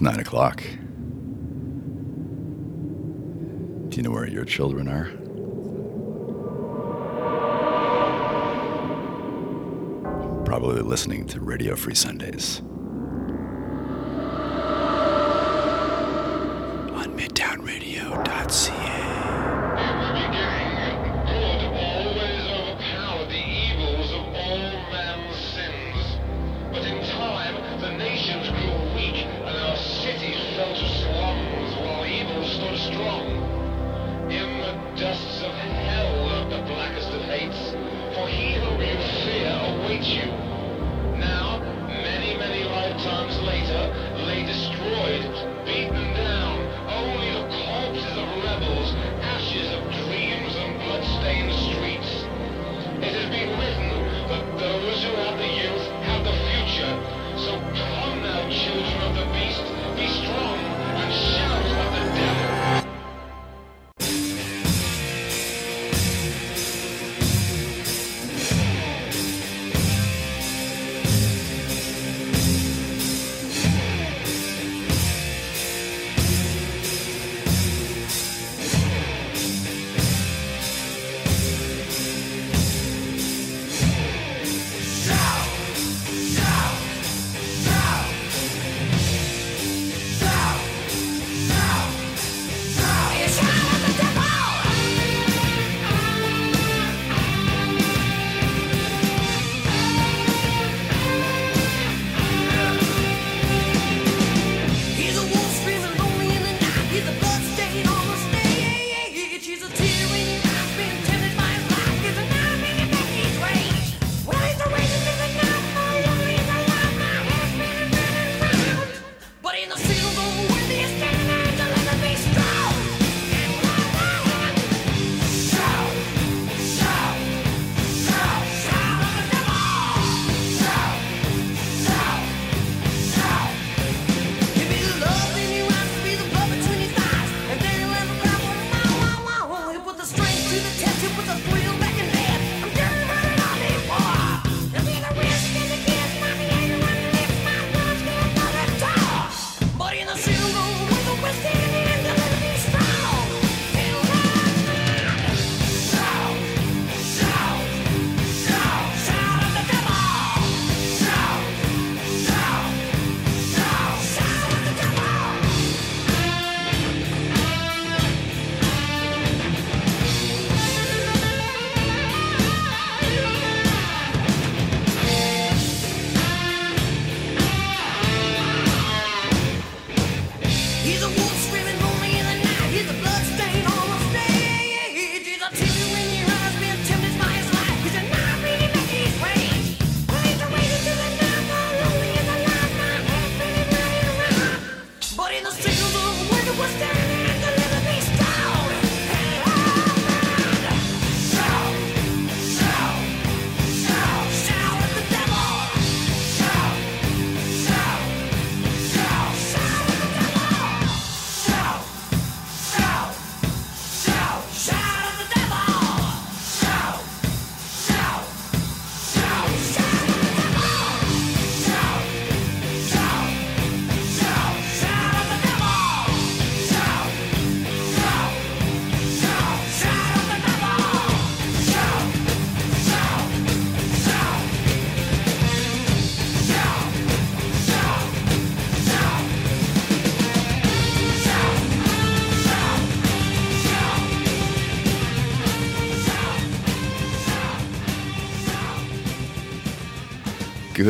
It's nine o'clock. Do you know where your children are? Probably listening to Radio Free Sundays.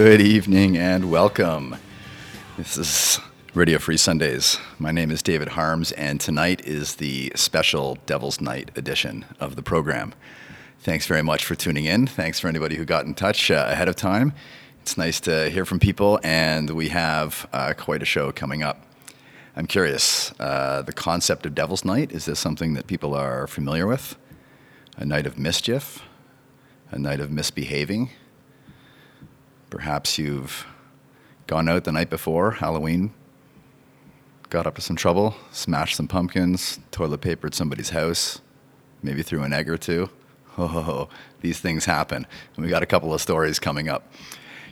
Good evening and welcome. This is Radio Free Sundays. My name is David Harms, and tonight is the special Devil's Night edition of the program. Thanks very much for tuning in. Thanks for anybody who got in touch uh, ahead of time. It's nice to hear from people, and we have uh, quite a show coming up. I'm curious, uh, the concept of Devil's Night, is this something that people are familiar with? A night of mischief? A night of misbehaving? Perhaps you've gone out the night before Halloween, got up to some trouble, smashed some pumpkins, toilet papered somebody's house, maybe threw an egg or two. Oh, these things happen. And we got a couple of stories coming up.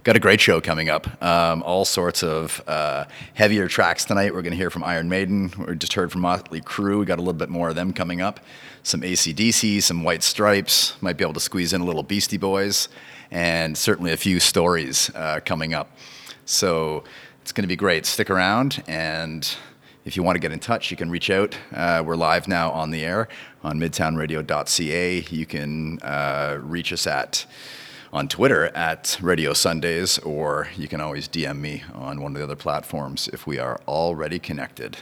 got a great show coming up. Um, all sorts of uh, heavier tracks tonight. We're going to hear from Iron Maiden. We just heard from Motley Crue. We got a little bit more of them coming up. Some ACDC, some White Stripes. Might be able to squeeze in a little Beastie Boys, and certainly a few stories uh, coming up. So it's going to be great. Stick around, and if you want to get in touch, you can reach out. Uh, we're live now on the air on midtownradio.ca. You can uh, reach us at on Twitter at Radio Sundays, or you can always DM me on one of the other platforms if we are already connected.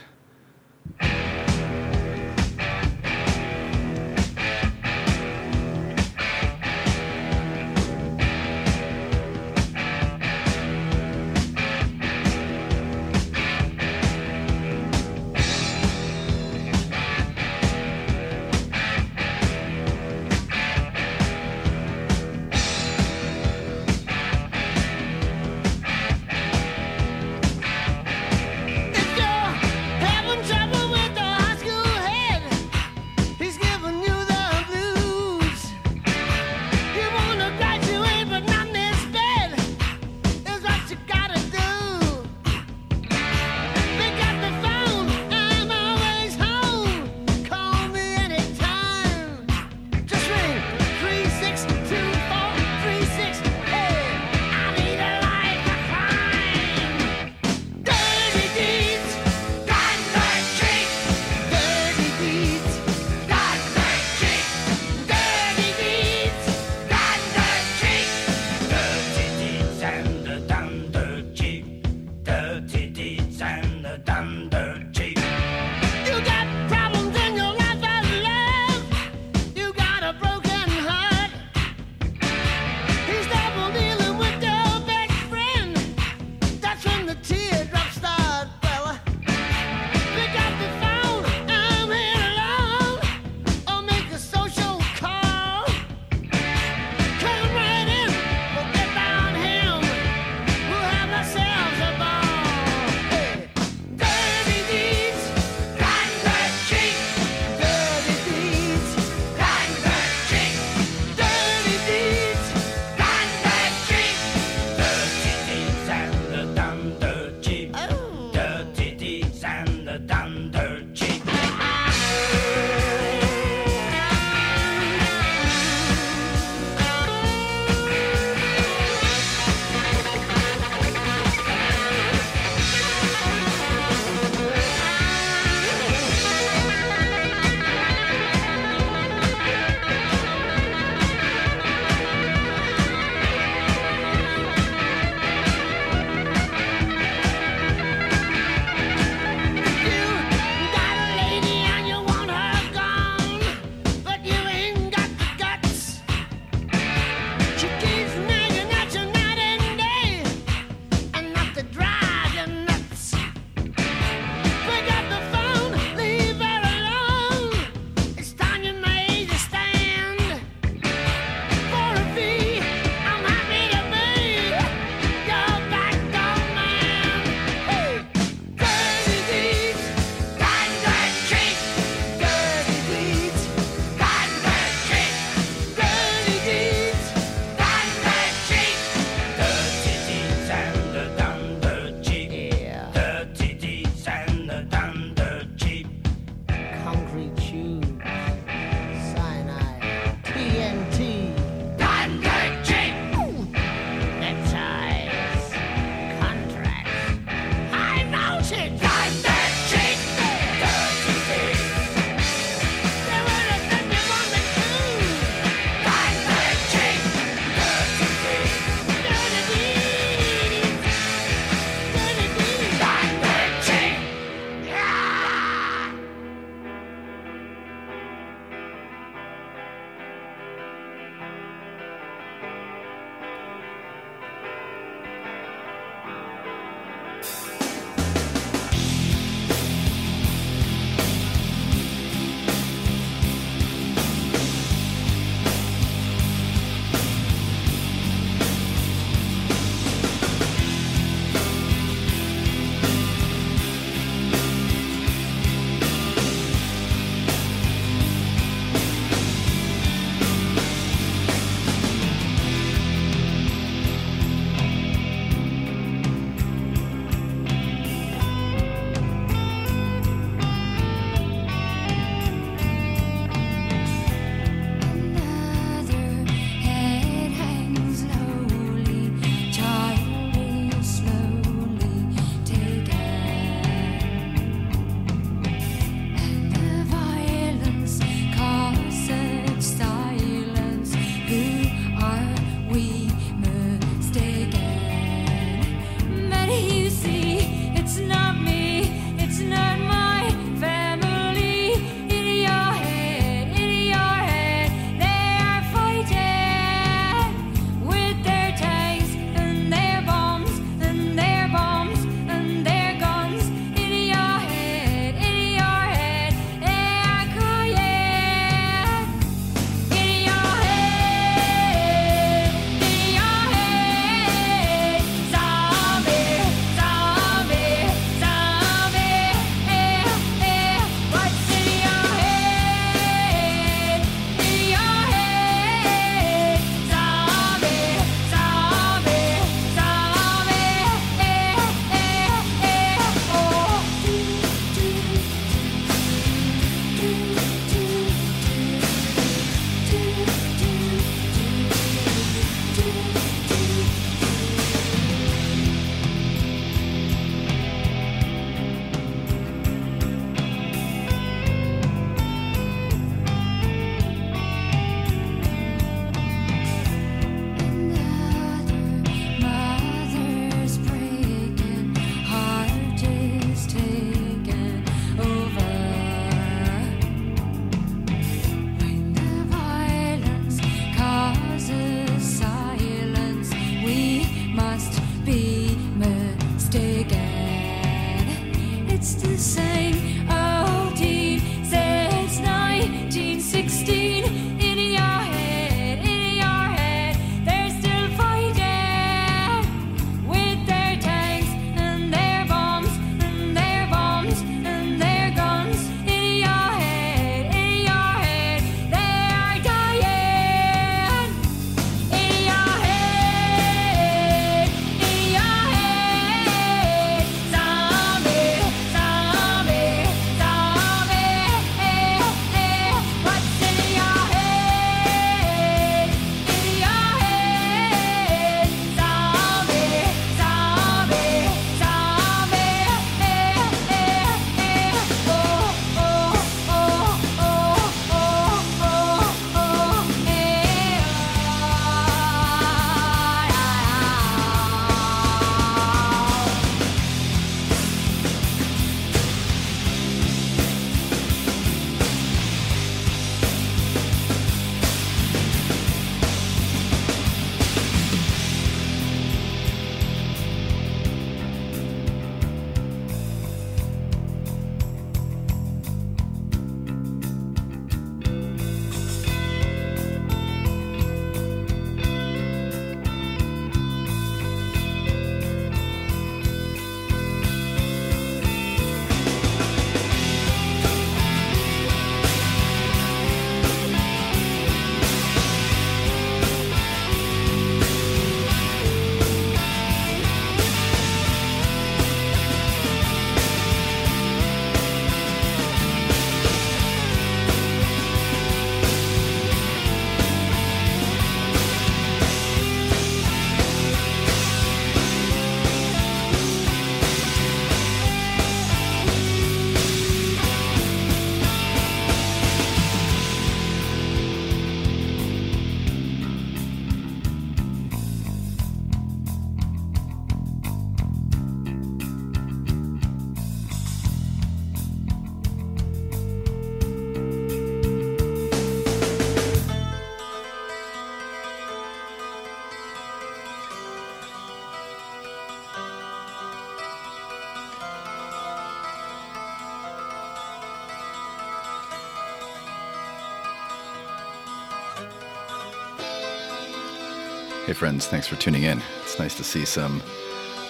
Hey, friends, thanks for tuning in. It's nice to see some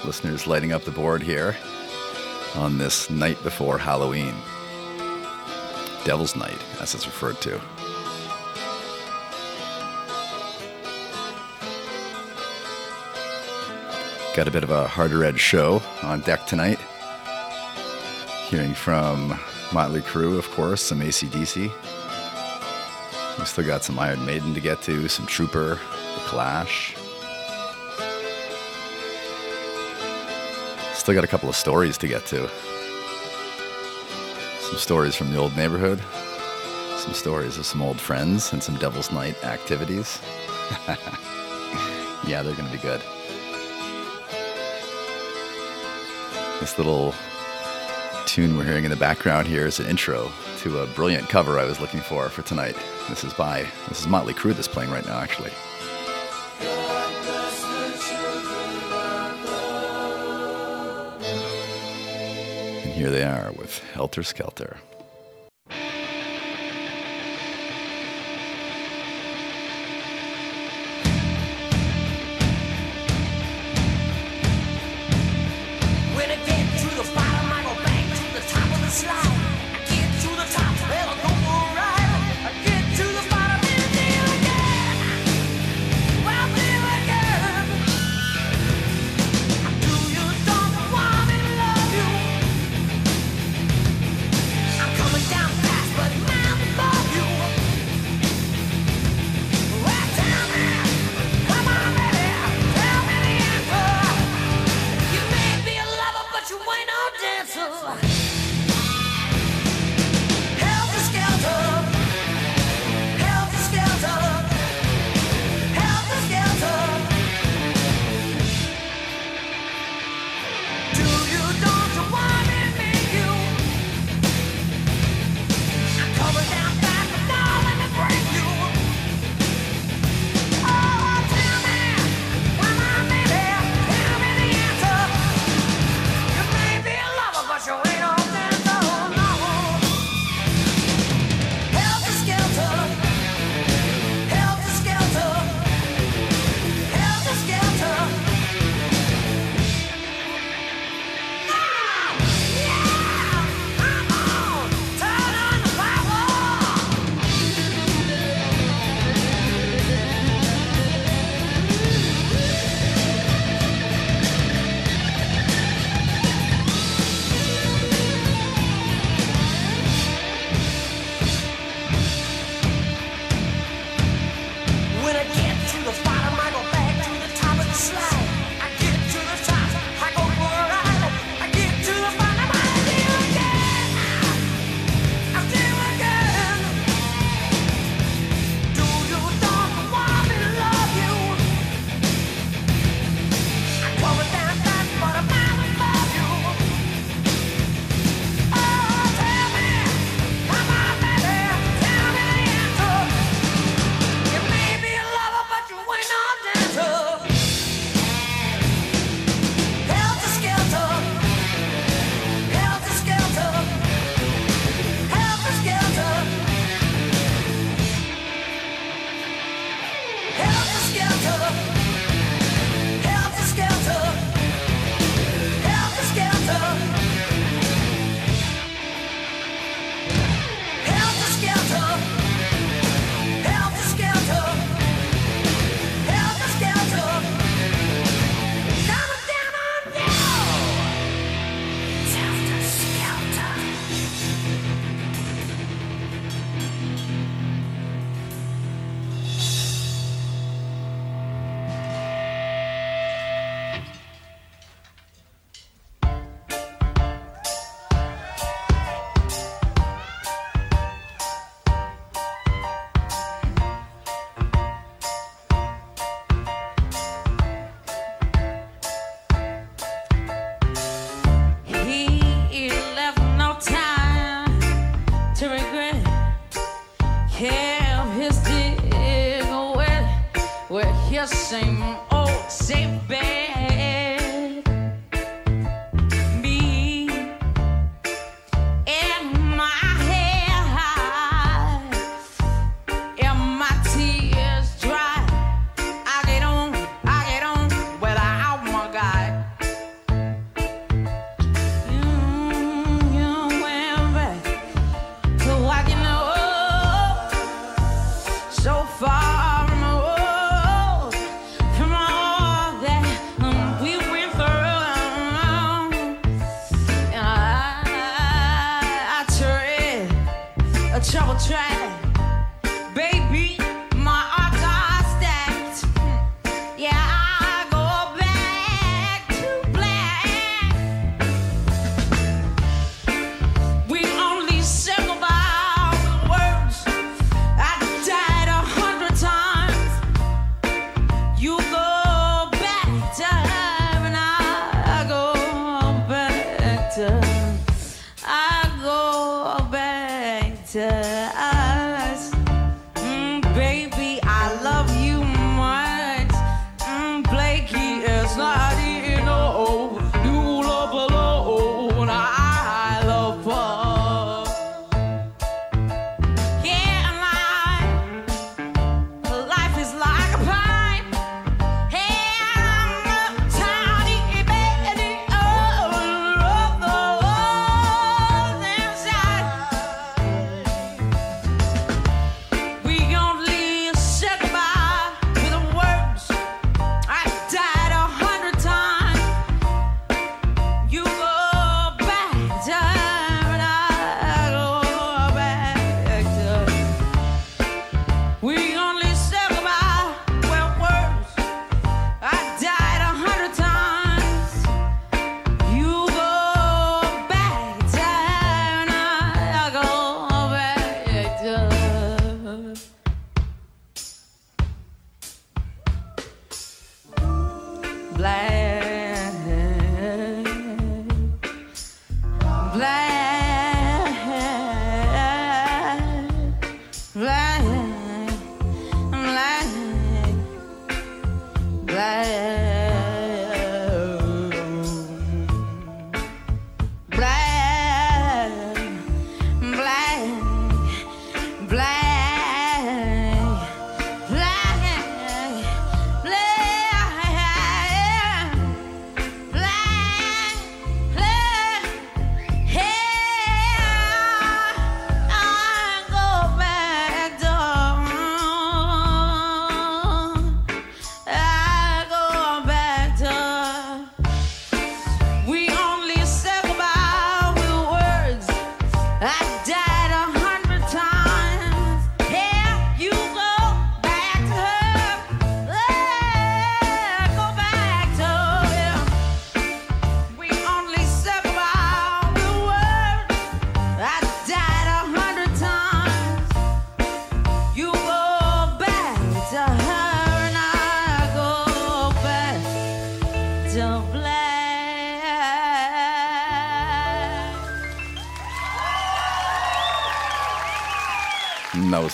listeners lighting up the board here on this night before Halloween. Devil's Night, as it's referred to. Got a bit of a harder edge show on deck tonight. Hearing from Motley Crue, of course, some ACDC. We still got some Iron Maiden to get to, some Trooper, Clash. Still got a couple of stories to get to. Some stories from the old neighborhood, some stories of some old friends, and some Devil's Night activities. yeah, they're going to be good. This little tune we're hearing in the background here is an intro to a brilliant cover I was looking for for tonight. This is by this is Motley Crue that's playing right now, actually. Here they are with Helter Skelter.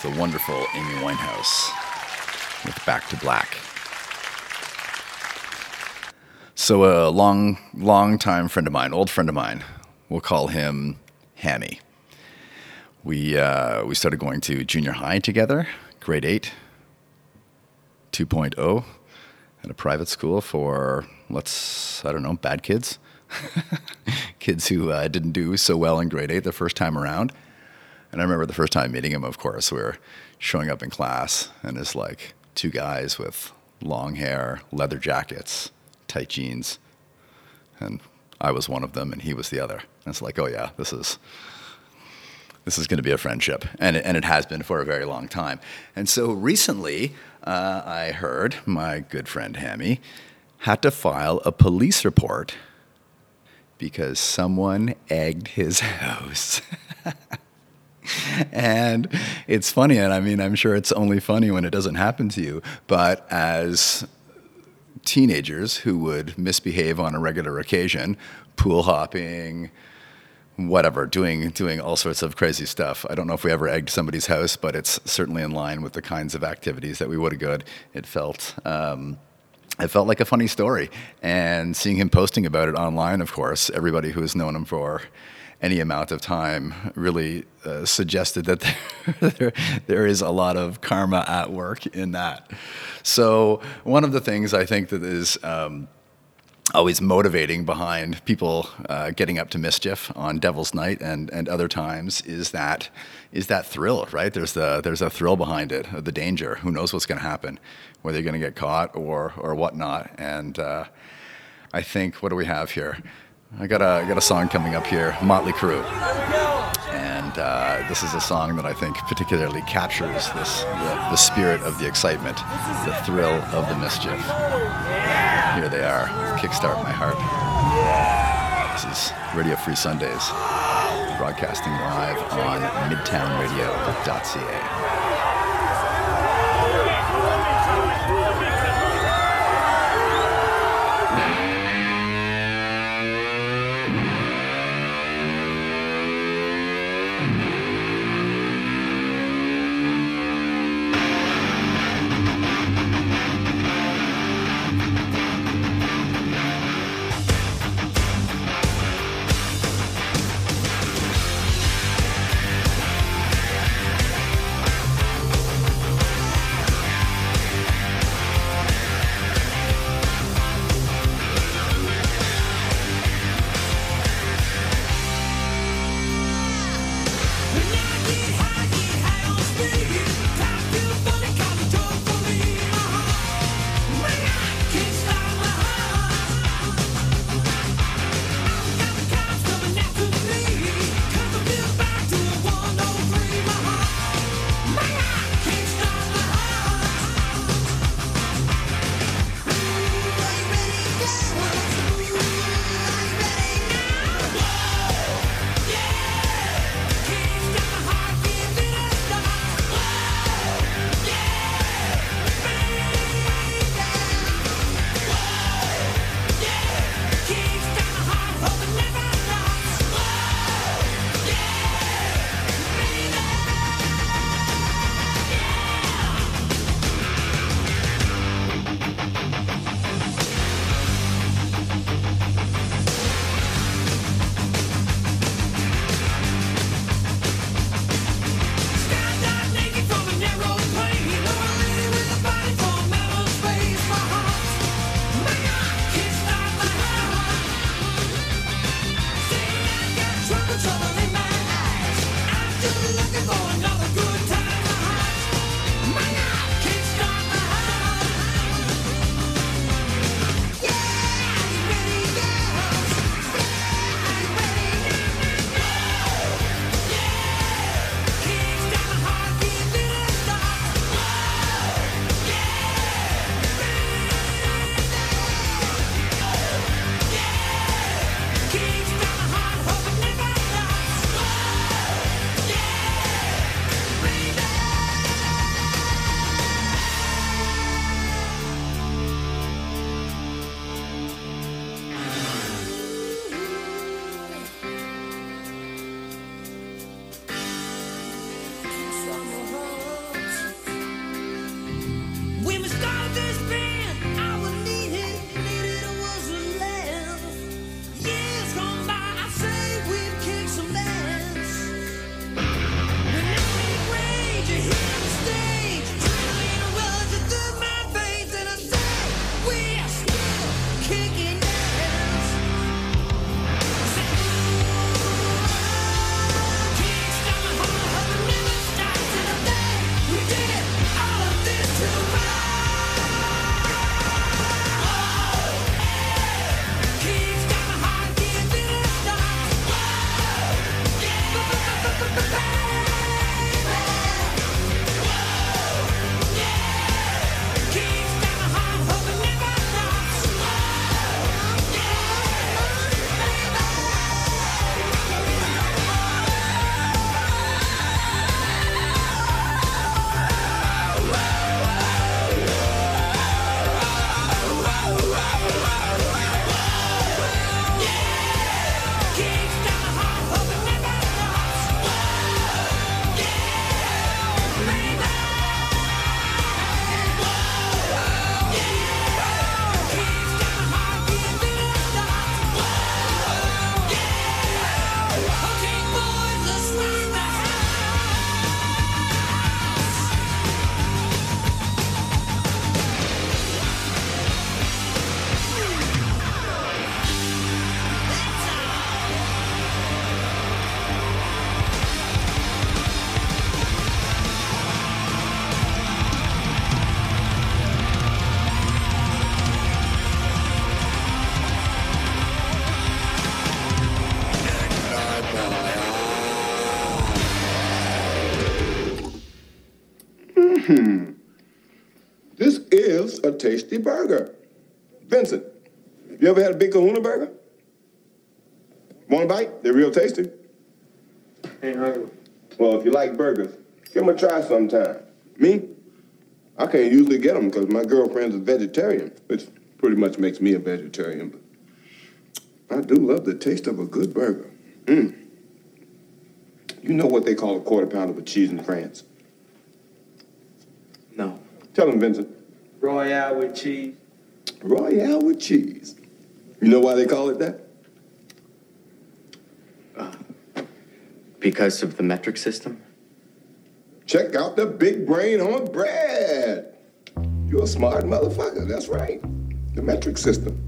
The wonderful Amy Winehouse with Back to Black. So, a long, long time friend of mine, old friend of mine, we'll call him Hammy. We, uh, we started going to junior high together, grade 8, 2.0, at a private school for, let's, I don't know, bad kids. kids who uh, didn't do so well in grade 8 the first time around. And I remember the first time meeting him, of course, we were showing up in class, and it's like two guys with long hair, leather jackets, tight jeans. And I was one of them, and he was the other. And it's like, oh, yeah, this is. This is going to be a friendship, and it, and it has been for a very long time. And so recently, uh, I heard my good friend Hammy had to file a police report because someone egged his house. and it's funny, and I mean, I'm sure it's only funny when it doesn't happen to you, but as teenagers who would misbehave on a regular occasion, pool hopping, whatever, doing doing all sorts of crazy stuff. I don't know if we ever egged somebody's house, but it's certainly in line with the kinds of activities that we would have done. It felt. Um, it felt like a funny story, and seeing him posting about it online, of course, everybody who has known him for any amount of time really uh, suggested that there, there, is a lot of karma at work in that. So one of the things I think that is um, always motivating behind people uh, getting up to mischief on Devil's Night and, and other times is that is that thrill, right? There's the there's a thrill behind it, the danger. Who knows what's going to happen, whether you're going to get caught or or whatnot. And uh, I think what do we have here? I got a I got a song coming up here, Motley Crue, and uh, this is a song that I think particularly captures this the, the spirit of the excitement, the thrill of the mischief. Here they are, Kickstart My Heart. This is Radio Free Sundays, broadcasting live on midtownradio.ca. a tasty burger. Vincent, you ever had a big kahuna burger? Want a bite? They're real tasty. Ain't hungry. Well, if you like burgers, give them a try sometime. Me? I can't usually get them because my girlfriend's a vegetarian, which pretty much makes me a vegetarian. But I do love the taste of a good burger. Mm. You know what they call a quarter pounder with cheese in France? No. Tell them, Vincent. Royale with cheese. Royale with cheese. You know why they call it that? Because of the metric system? Check out the big brain on bread. You're a smart motherfucker. That's right. The metric system.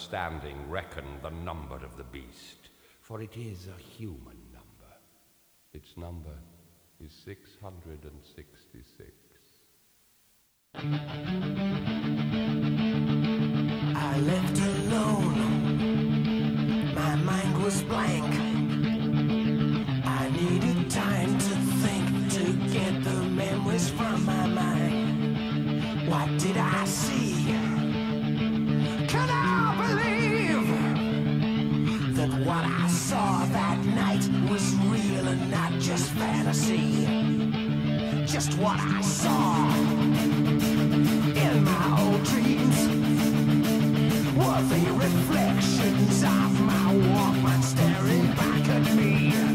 understanding reckon the number of the beast, for it is a human number. Its number is 666. I left alone. My mind was blank. I needed time to think to get the memories from my mind. What did I see? saw that night was real and not just fantasy. Just what I saw in my old dreams were the reflections of my Walkman staring back at me.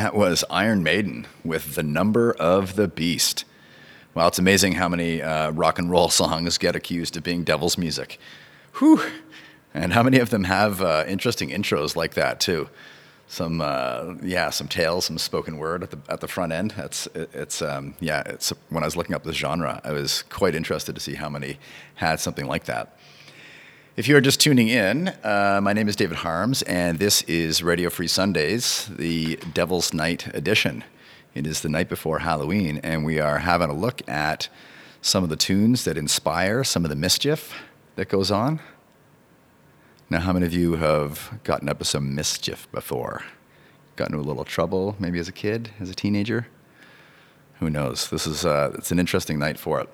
That was Iron Maiden with The Number of the Beast. Well, it's amazing how many uh, rock and roll songs get accused of being devil's music. Whew. And how many of them have uh, interesting intros like that, too? Some, uh, yeah, some tales, some spoken word at the, at the front end. That's, it, it's, um, yeah, it's, when I was looking up this genre, I was quite interested to see how many had something like that. If you are just tuning in, uh, my name is David Harms, and this is Radio Free Sundays, the Devil's Night edition. It is the night before Halloween, and we are having a look at some of the tunes that inspire some of the mischief that goes on. Now, how many of you have gotten up to some mischief before? Gotten into a little trouble, maybe as a kid, as a teenager? Who knows? This is uh, it's an interesting night for it.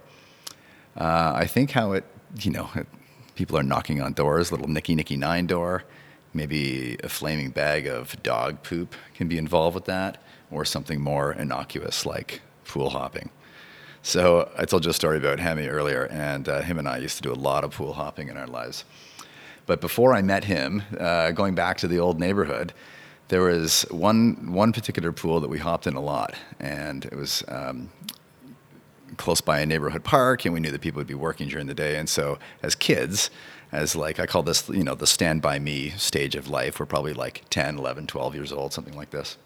Uh, I think how it, you know, it, people are knocking on doors, little Nicky Nicky Nine door, maybe a flaming bag of dog poop can be involved with that, or something more innocuous like pool hopping. So I told you a story about Hemi earlier, and uh, him and I used to do a lot of pool hopping in our lives. But before I met him, uh, going back to the old neighborhood, there was one one particular pool that we hopped in a lot, and it was um, close by a neighborhood park, and we knew that people would be working during the day. And so, as kids, as like I call this, you know, the stand by me stage of life, we're probably like 10, 11, 12 years old, something like this.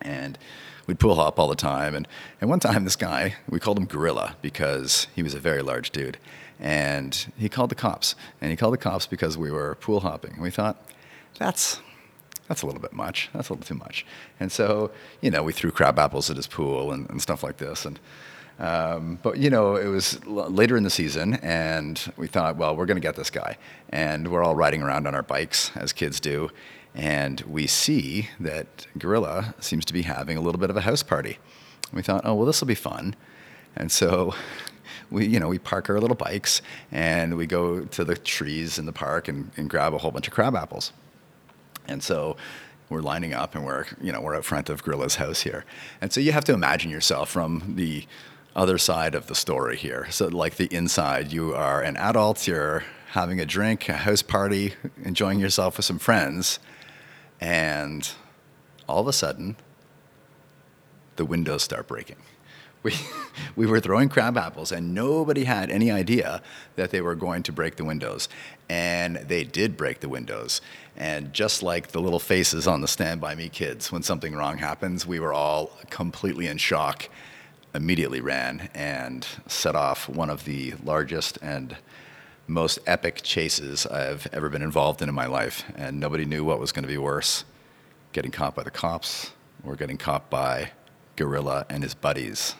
And we'd pool hop all the time. And, and one time, this guy, we called him Gorilla because he was a very large dude. And he called the cops. And he called the cops because we were pool hopping. And we thought, that's that's a little bit much. That's a little too much. And so, you know, we threw crab apples at his pool and, and stuff like this. And um, but you know, it was l- later in the season, and we thought, well, we're going to get this guy. And we're all riding around on our bikes as kids do, and we see that Gorilla seems to be having a little bit of a house party. We thought, oh well, this will be fun. And so we, you know, we park our little bikes and we go to the trees in the park and, and grab a whole bunch of crab apples. And so we're lining up and we're, you know, we're out front of Gorilla's house here. And so you have to imagine yourself from the other side of the story here. So like the inside, you are an adult, you're having a drink, a house party, enjoying yourself with some friends, and all of a sudden, the windows start breaking. We, we were throwing crab apples, and nobody had any idea that they were going to break the windows. And they did break the windows. And just like the little faces on the Stand By Me kids, when something wrong happens, we were all completely in shock, immediately ran and set off one of the largest and most epic chases I've ever been involved in in my life. And nobody knew what was going to be worse getting caught by the cops or getting caught by Gorilla and his buddies.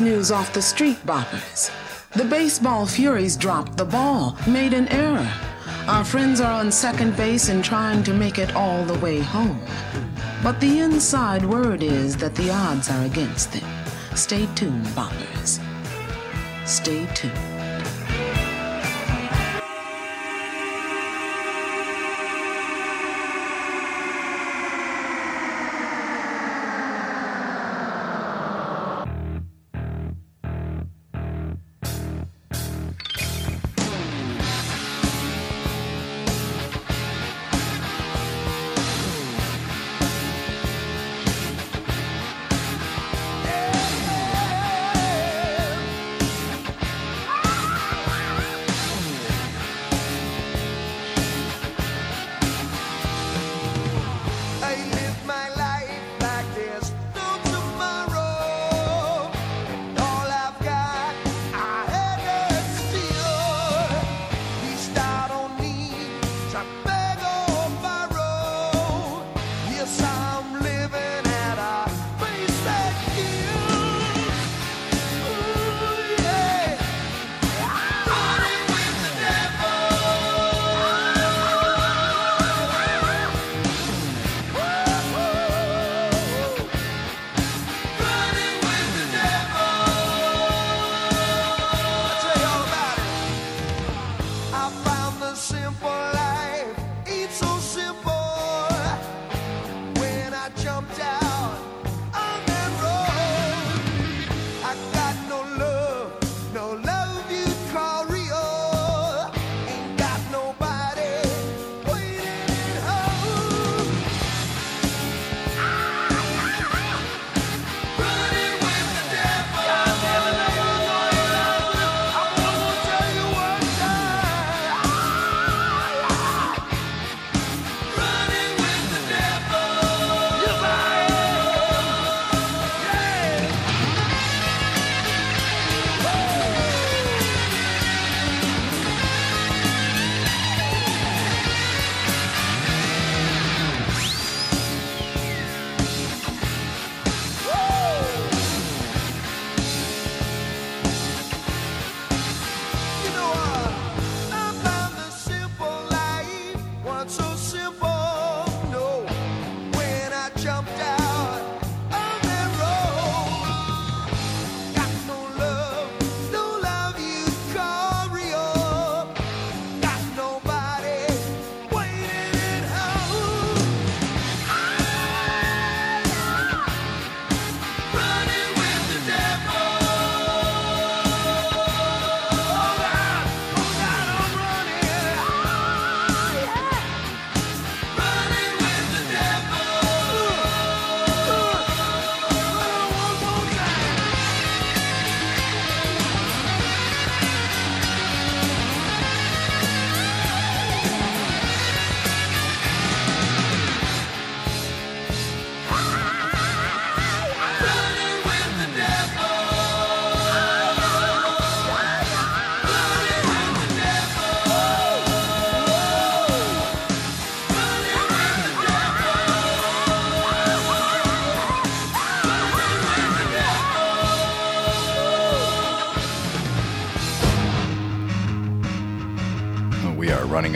News off the street boppers. The baseball Furies dropped the ball, made an error. Our friends are on second base and trying to make it all the way home. But the inside word is that the odds are against them. Stay tuned, bombers. Stay tuned.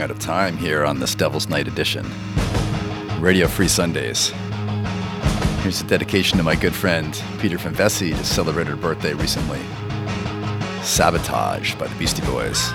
Out of time here on this Devil's Night edition. Radio Free Sundays. Here's a dedication to my good friend Peter Van Vessi, just celebrated her birthday recently. Sabotage by the Beastie Boys.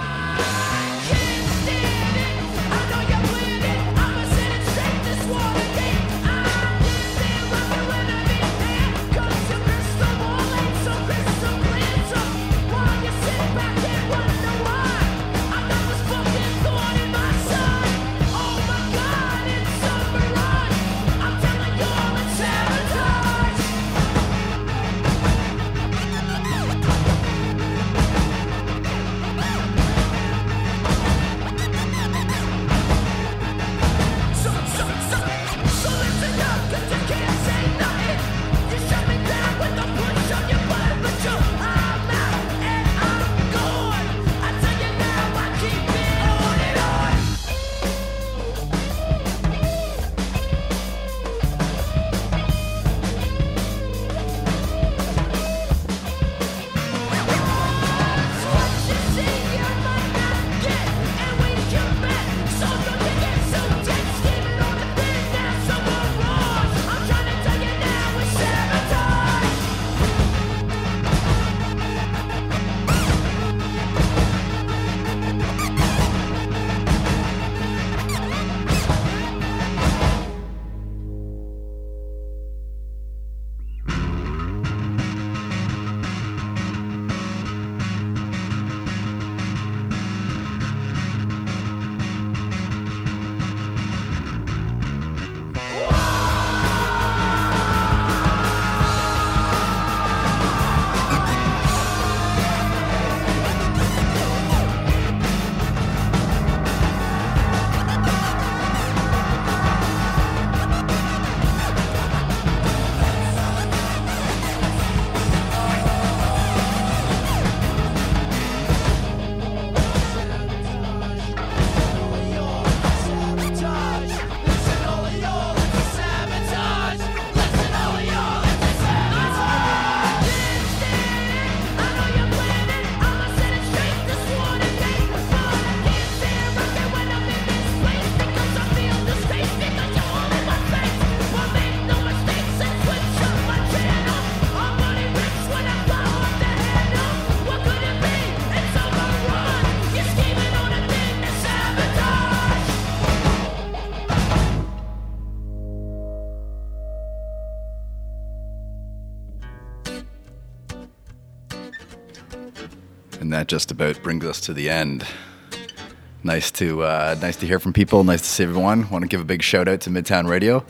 Just about brings us to the end. Nice to uh, nice to hear from people. Nice to see everyone. Want to give a big shout out to Midtown Radio.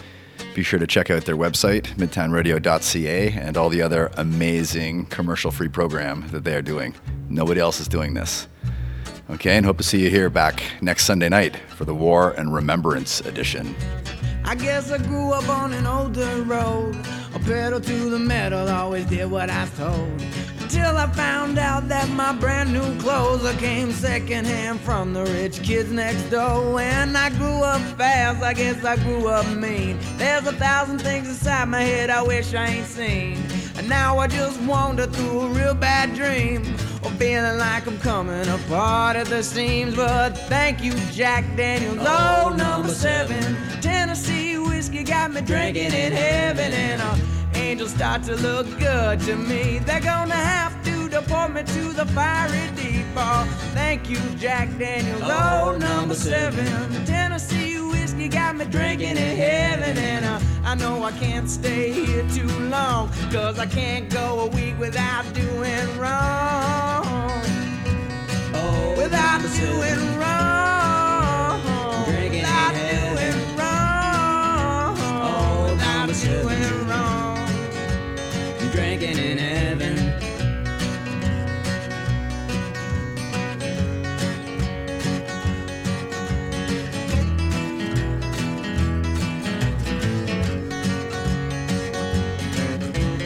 Be sure to check out their website, midtownradio.ca, and all the other amazing commercial-free program that they are doing. Nobody else is doing this. Okay, and hope to see you here back next Sunday night for the War and Remembrance edition. I guess I grew up on an old road. A pedal to the metal, always did what I told. Until I found out that my brand new clothes I came secondhand from the rich kids next door. When I grew up fast, I guess I grew up mean. There's a thousand things inside my head I wish I ain't seen. And now I just wander through a real bad dream. Or feeling like I'm coming apart at the seams. But thank you, Jack Daniels. Oh, number seven. Tennessee whiskey got me drinking in heaven. And uh, angels start to look good to me. They're gonna have to deport me to the fiery deep. Oh, thank you, Jack Daniels. Oh, number seven. Tennessee whiskey got me drinking in heaven. And uh, I know I can't stay here too long. Cause I can't go a week without doing wrong. Oh, without doing wrong. Drinking in heaven.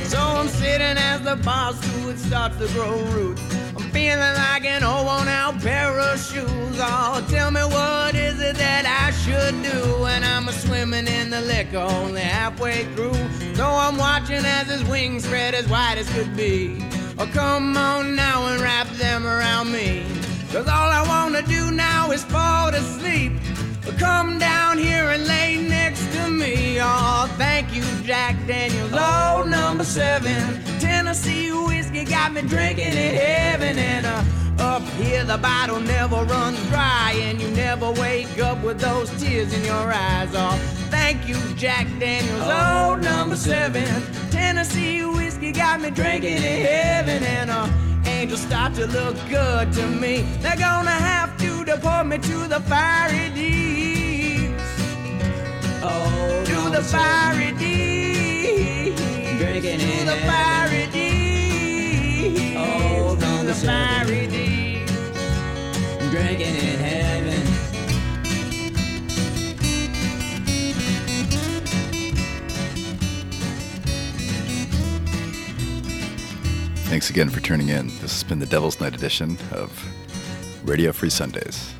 So I'm sitting as the boss food starts to grow roots. I'm feeling like an old worn out pair of shoes. Oh, tell me what that I should do when I'm a swimming in the liquor only halfway through. So I'm watching as his wings spread as wide as could be. Oh, come on now and wrap them around me. Cause all I wanna do now is fall to sleep. Come down here and lay next to me. Oh, thank you, Jack Daniels. Oh, number seven. Tennessee whiskey got me drinking in heaven. And uh, up here, the bottle never runs dry. And you never wake up with those tears in your eyes. Oh, thank you, Jack Daniels. Oh, number seven. Tennessee whiskey got me drinking in heaven. And uh, angels start to look good to me. They're gonna have to deport me to the fiery deeps. Oh, to the fiery deeps. Drinking to the fiery deeps. Oh, to the fiery deeps. Drinking in heaven. Thanks again for tuning in. This has been the Devil's Night edition of Radio Free Sundays.